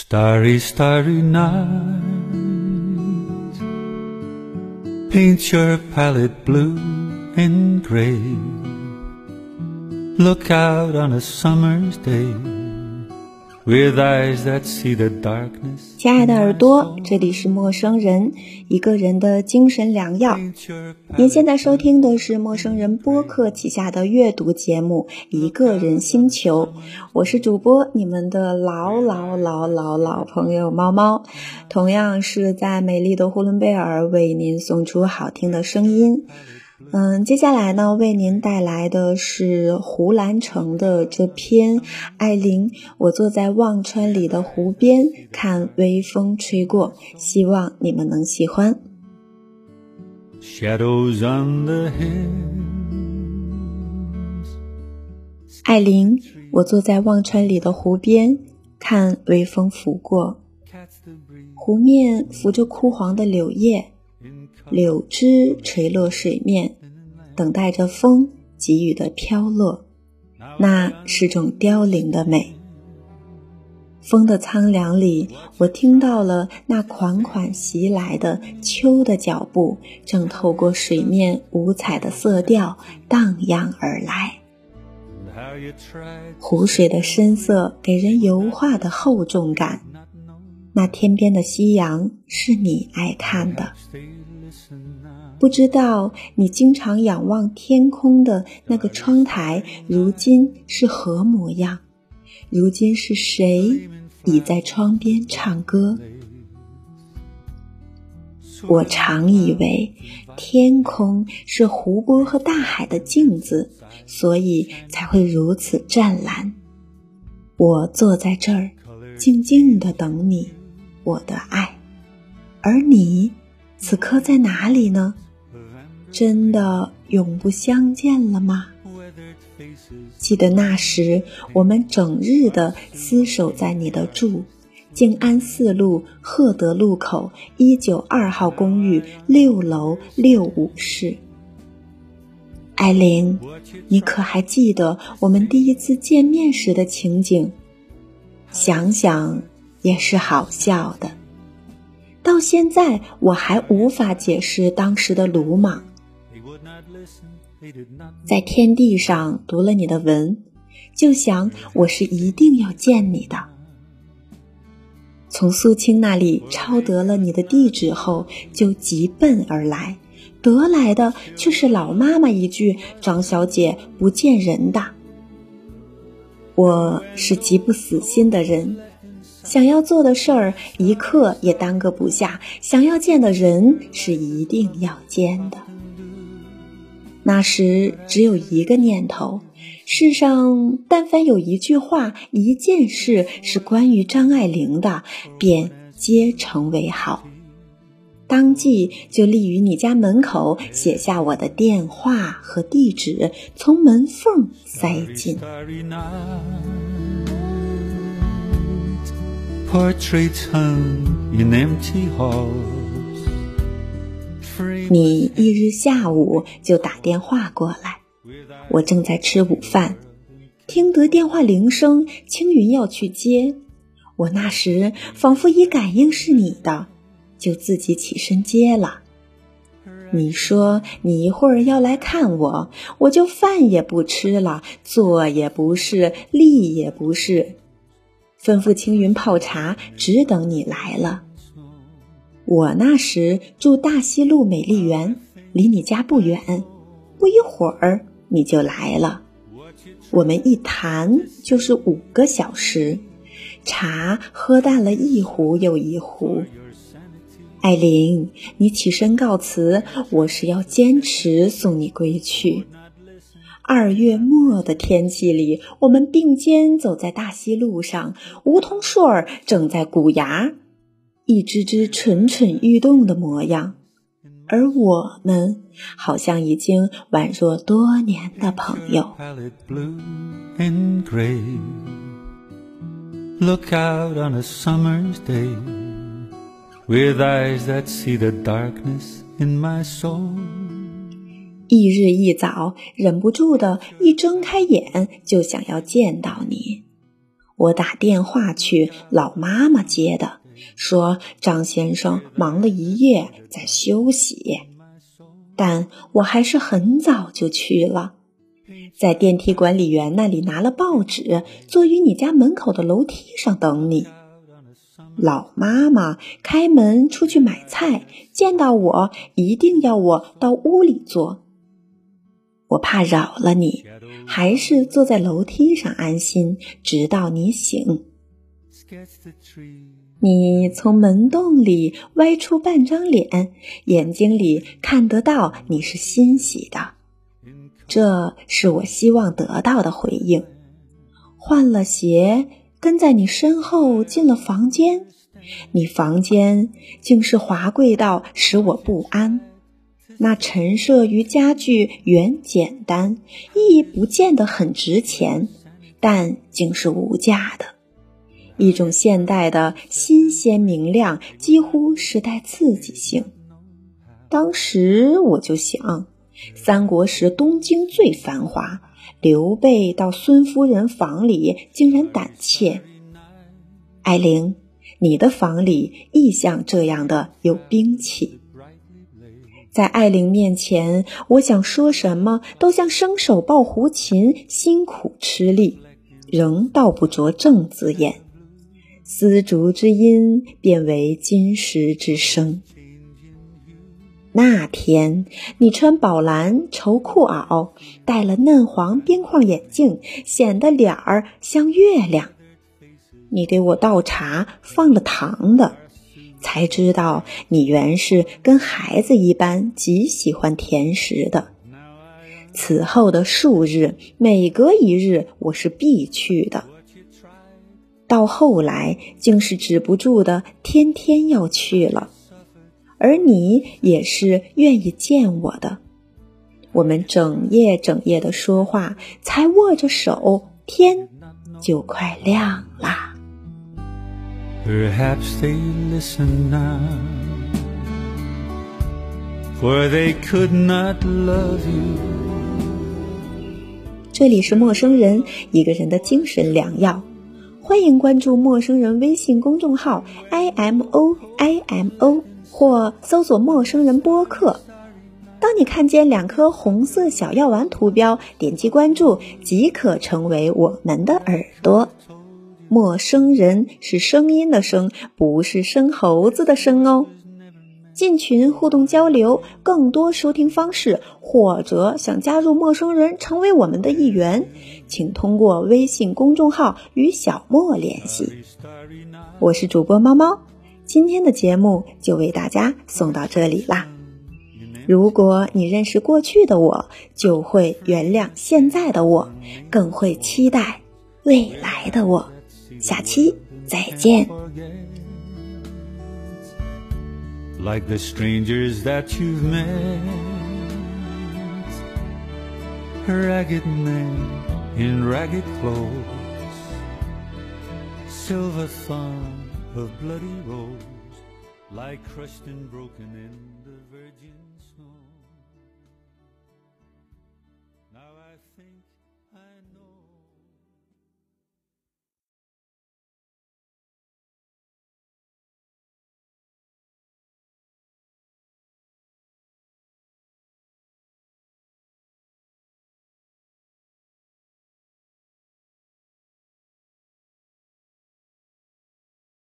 Starry, starry night. Paint your palette blue and gray. Look out on a summer's day 亲爱的耳朵，这里是陌生人，一个人的精神良药。您现在收听的是陌生人播客旗下的阅读节目《一个人星球》，我是主播你们的老老老老老朋友猫猫，同样是在美丽的呼伦贝尔为您送出好听的声音。嗯，接下来呢，为您带来的是胡兰成的这篇《艾琳》，我坐在忘川里的湖边，看微风吹过，希望你们能喜欢。shadows on the hills. 艾琳，我坐在忘川里的湖边，看微风拂过湖面浮着枯黄的柳叶.柳枝垂落水面，等待着风给予的飘落。那是种凋零的美。风的苍凉里，我听到了那款款袭来的秋的脚步，正透过水面五彩的色调荡漾而来。湖水的深色给人油画的厚重感。那天边的夕阳是你爱看的，不知道你经常仰望天空的那个窗台，如今是何模样？如今是谁倚在窗边唱歌？我常以为天空是湖泊和大海的镜子，所以才会如此湛蓝。我坐在这儿，静静的等你，我的爱。而你，此刻在哪里呢？真的永不相见了吗？记得那时，我们整日的厮守在你的住，静安寺路赫德路口一九二号公寓六楼六五室。艾琳，你可还记得我们第一次见面时的情景？想想也是好笑的。到现在，我还无法解释当时的鲁莽。在天地上读了你的文，就想我是一定要见你的。从苏青那里抄得了你的地址后，就急奔而来，得来的却是老妈妈一句：“张小姐不见人的。”我是极不死心的人，想要做的事儿一刻也耽搁不下，想要见的人是一定要见的。那时只有一个念头：世上但凡有一句话、一件事是关于张爱玲的，便皆成为好。当即就立于你家门口，写下我的电话和地址，从门缝塞进。你一日下午就打电话过来，我正在吃午饭，听得电话铃声，青云要去接。我那时仿佛一感应是你的，就自己起身接了。你说你一会儿要来看我，我就饭也不吃了，坐也不是，立也不是，吩咐青云泡茶，只等你来了。我那时住大西路美丽园，离你家不远，不一会儿你就来了。我们一谈就是五个小时，茶喝淡了一壶又一壶。艾琳，你起身告辞，我是要坚持送你归去。二月末的天气里，我们并肩走在大溪路上，梧桐树儿正在鼓芽，一只只蠢蠢欲动的模样，而我们好像已经宛若多年的朋友。Look out on a summer's day with eyes that see the darkness in my soul. 一日一早，忍不住的一睁开眼就想要见到你。我打电话去，老妈妈接的，说张先生忙了一夜，在休息。但我还是很早就去了，在电梯管理员那里拿了报纸，坐于你家门口的楼梯上等你。老妈妈开门出去买菜，见到我一定要我到屋里坐。我怕扰了你，还是坐在楼梯上安心，直到你醒。你从门洞里歪出半张脸，眼睛里看得到你是欣喜的，这是我希望得到的回应。换了鞋。跟在你身后进了房间，你房间竟是华贵到使我不安。那陈设与家具原简单，亦不见得很值钱，但竟是无价的。一种现代的新鲜明亮，几乎是带刺激性。当时我就想，三国时东京最繁华。刘备到孙夫人房里，竟然胆怯。艾玲，你的房里亦像这样的有兵器。在艾玲面前，我想说什么都像生手抱胡琴，辛苦吃力，仍道不着正字眼。丝竹之音，变为金石之声。那天，你穿宝蓝绸裤袄，戴了嫩黄边框眼镜，显得脸儿像月亮。你给我倒茶，放了糖的，才知道你原是跟孩子一般极喜欢甜食的。此后的数日，每隔一日我是必去的，到后来竟是止不住的，天天要去了。而你也是愿意见我的，我们整夜整夜的说话，才握着手，天就快亮啦。Perhaps they listen now, for they could not love you. 这里是陌生人，一个人的精神良药。欢迎关注陌生人微信公众号 i m o i m o，或搜索“陌生人播客”。当你看见两颗红色小药丸图标，点击关注即可成为我们的耳朵。陌生人是声音的声，不是生猴子的生哦。进群互动交流，更多收听方式，或者想加入陌生人成为我们的一员，请通过微信公众号与小莫联系。我是主播猫猫。今天的节目就为大家送到这里啦。如果你认识过去的我，就会原谅现在的我，更会期待未来的我。下期再见。of bloody rose lie crushed and broken in the virgin snow.